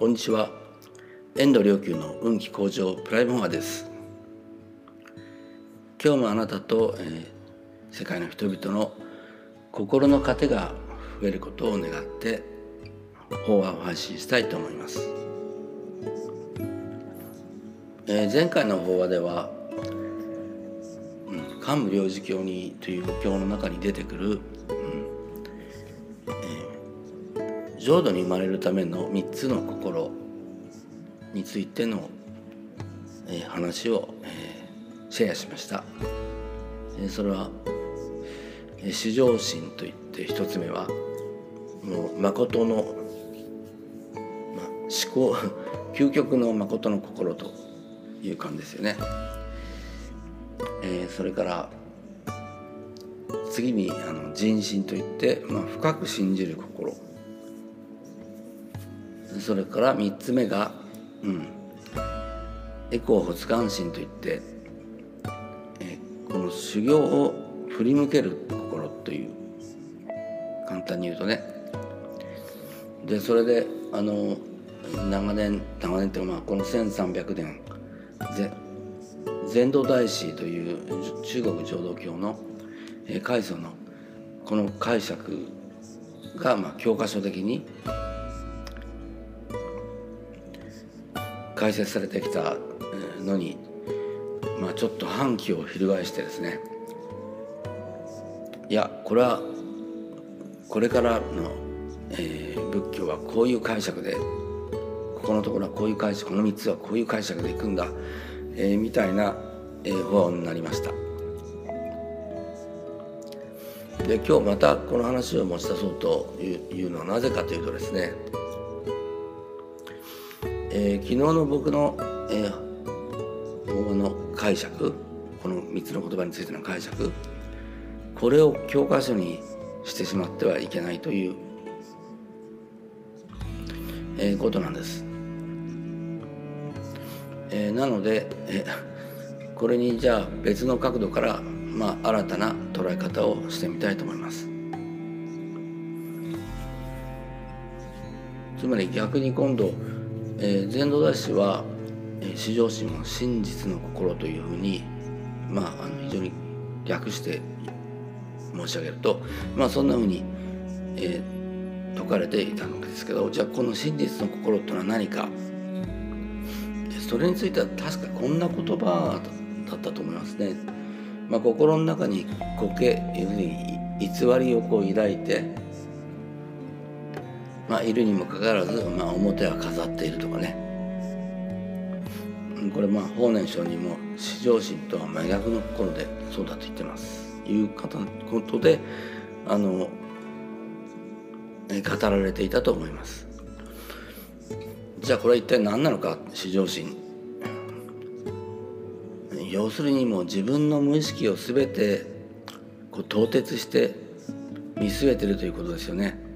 こんにちは。遠藤良久の運気向上プライムフォアです。今日もあなたと、えー、世界の人々の心の糧が増えることを願って法話を配信したいと思います、えー、前回の法話では桓武領事教にというお経の中に出てくる、浄土に生まれるための3つの心についての、えー、話を、えー、シェアしました、えー、それは「至上心」といって1つ目はもう誠の、まあ、思考 究極の誠の心という感じですよね。えー、それから次にあの人心といって、まあ、深く信じる心それから3つ目が、うん、エコー発願心といって、え、この修行を振り向ける心という簡単に言うとね。でそれであの長年長年っていうかまあこの1300年禅道大師という中国浄土教の開祖のこの解釈がまあ教科書的に解説されてきたのに、まあ、ちょっと反旗を翻してですね。いやこれはこれからの、えー、仏教はこういう解釈でここのところはこういう解釈この3つはこういう解釈でいくんだえー、みたいな、えー、法になりました。で今日またこの話を持ち出そうというのはなぜかというとですね、えー、昨日の僕の、えー、法の解釈この3つの言葉についての解釈これを教科書にしてしまってはいけないという、えー、ことなんです。えー、なので、えー、これにじゃあ別の角度から、まあ、新たな捉え方をしてみたいと思います。つまり逆に今度、えー、禅道大師は至上心の真実の心というふうに、まあ、あの非常に略して申し上げると、まあ、そんなふうに、えー、説かれていたわけですけどじゃあこの真実の心というのは何か？それについては確かこんな言葉だったと思いますね。まあ、心の中に苔要するに偽りをこう抱いて、まあ、いるにもかかわらず、まあ、表は飾っているとかね。これまあ法然上にも至上心とは真逆の心でそうだと言ってます。いうことであの語られていたと思います。じゃあこれは一体何なのか？至上心。要するにもう自分の無意識を全てこう凍結して見据えてるということですよね。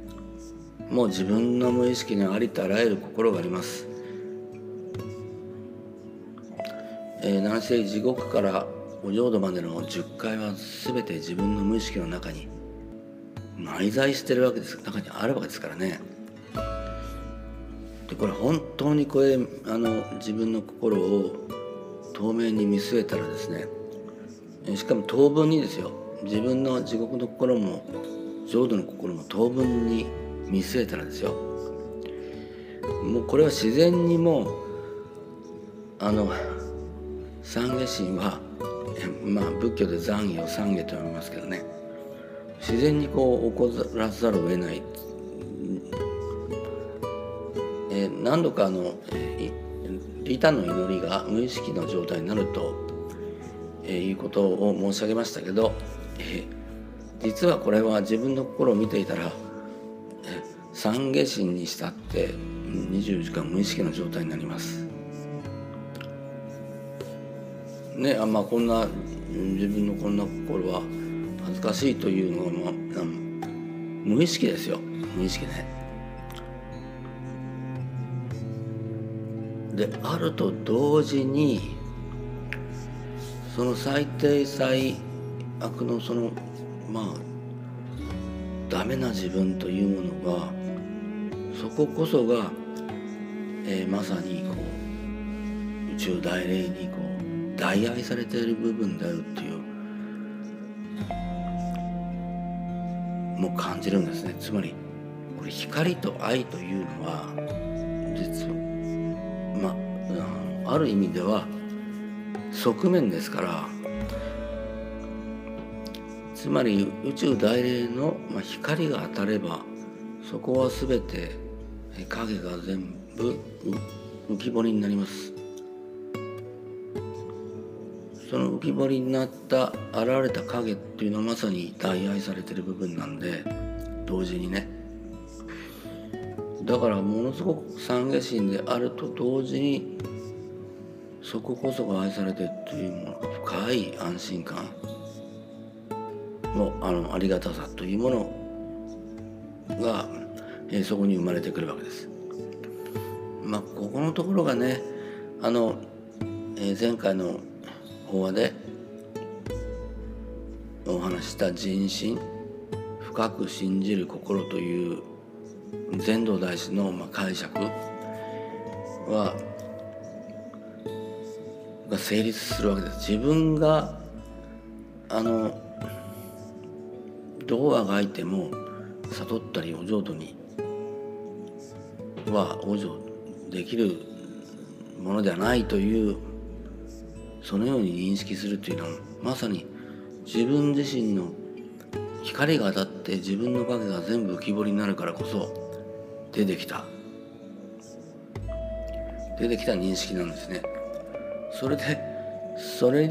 もう自分の無意識にありとあらゆる心があります。えー、南西地獄からお浄土までの10回は全て自分の無意識の中に内在してるわけです。中にあるわけですからね。でこれ本当にこれあの自分の心を透明に見据えたらですねしかも当分にですよ。自分の地獄の心も浄土の心も当分に見据えたらですよ。もうこれは自然にもうあの懺悔心はまあ仏教で懺悔を懺悔と呼びますけどね。自然にこう起こらざるを得ない。えー、何度かあの、えー、リタの祈りが無意識の状態になると、えー、いうことを申し上げましたけど、えー、実はこれは自分の心を見ていたら、懺悔心にしたって24時間無意識の状態になります。ねあまあこんな自分のこんな心は恥ずかしいというのは、まあ、無意識ですよ無意識ね。であると同時にその最低最悪のそのまあダメな自分というものがそここそがえー、まさにこう宇宙大霊にこう大愛されている部分であるっていうもう感じるんですね。つまりこれ光と愛というのは実はまあある意味では側面ですからつまり宇宙大霊の光が当たればそこは全て影が全部浮き彫りになります。その浮き彫りになった現れた影っていうのはまさに大愛されてる部分なんで同時にね。だからものすごく懺悔心であると同時にそここそが愛されてるというもの深い安心感。のあのありがたさというものが、えー、そこに生まれてくるわけです。まあここのところがねあの、えー、前回の法話でお話した人心深く信じる心という禅道大師のまあ解釈はが成立するわけです。自分があのどうあがいても悟ったりお浄土には往生できるものではないというそのように認識するというのはまさに自分自身の光が当たって自分の影が全部浮き彫りになるからこそ出てきた出てきた認識なんですね。それでそれ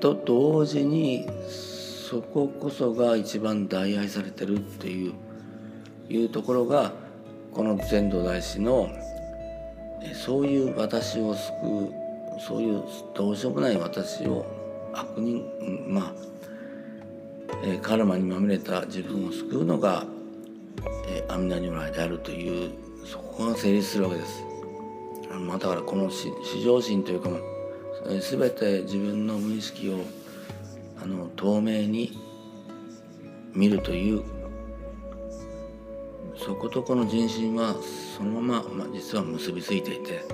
と同時にそここそが一番大愛されてるっていういうところがこの禅道大師のそういう私を救うそういうどうしようもない私を悪人まあ、えカルマにまみれた自分を救うのが、え阿弥陀如来であるというそこが成立するわけです。まあ、だからこの至上心というか全て自分の無意識をあの透明に見るというそことこの人心はそのまま、まあ、実は結びついていて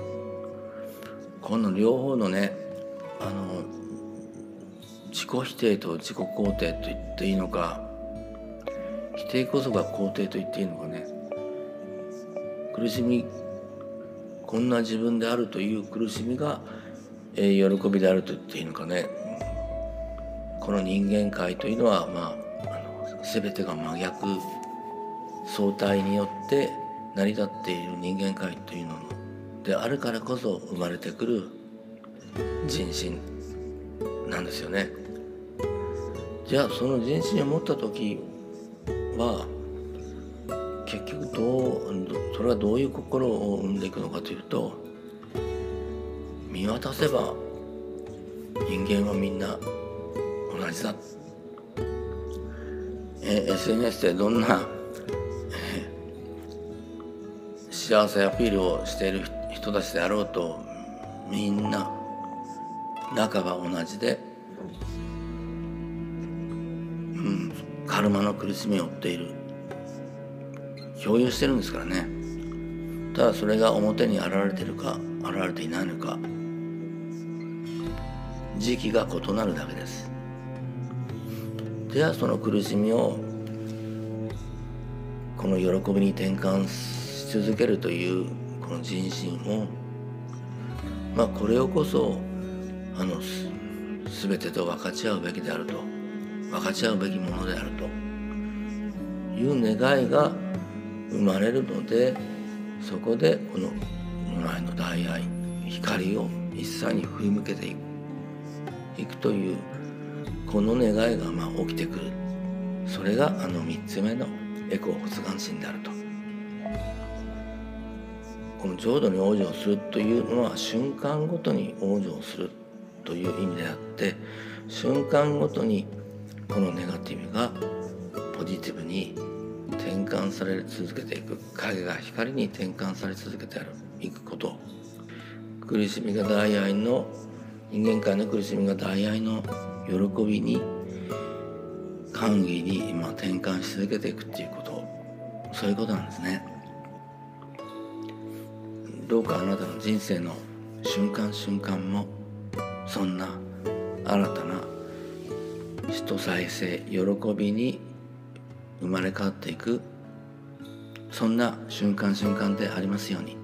この両方のねあの自己否定と自己肯定と言っていいのか否定こそが肯定と言っていいのかね。苦しみこんな自分であるという苦しみが、えー、喜びであると言っていいのかね。この人間界というのは、まあ、あの全てが真逆。相対によって成り立っている人間界というのであるからこそ生まれてくる人心なんですよね。じゃあその人心を持った時は結局どうそれはどういう心を生んでいくのかというと見渡せば人間はみんな同じだ、え SNS でどんな、幸せアピールをしている人たちであろうとみんな仲が同じで、うん、カルマの苦しみを負っている。共有してるんですからね。ただそれが表に現れてるか現れていないのか。時期が異なるだけです。じゃあその苦しみをこの喜びに転換す続けるというこの人心をまあこれをこそあの全てと分かち合うべきであると分かち合うべきものであるという願いが生まれるのでそこでこの如来の大愛光を一切に振り向けていくいくというこの願いがまあ起きてくる。それがあの3つ目のエコー発願心であると。この浄土に往生するというのは瞬間ごとに往生するという意味であって瞬間ごとにこのネガティブがポジティブに転換され続けていく影が光に転換され続けていくこと苦しみが大愛の人間界の苦しみが大愛の喜びに歓喜に今転換し続けていくっていうことそういうことなんですね。どうかあなたの人生の瞬間瞬間もそんな新たな人再生喜びに生まれ変わっていくそんな瞬間瞬間でありますように。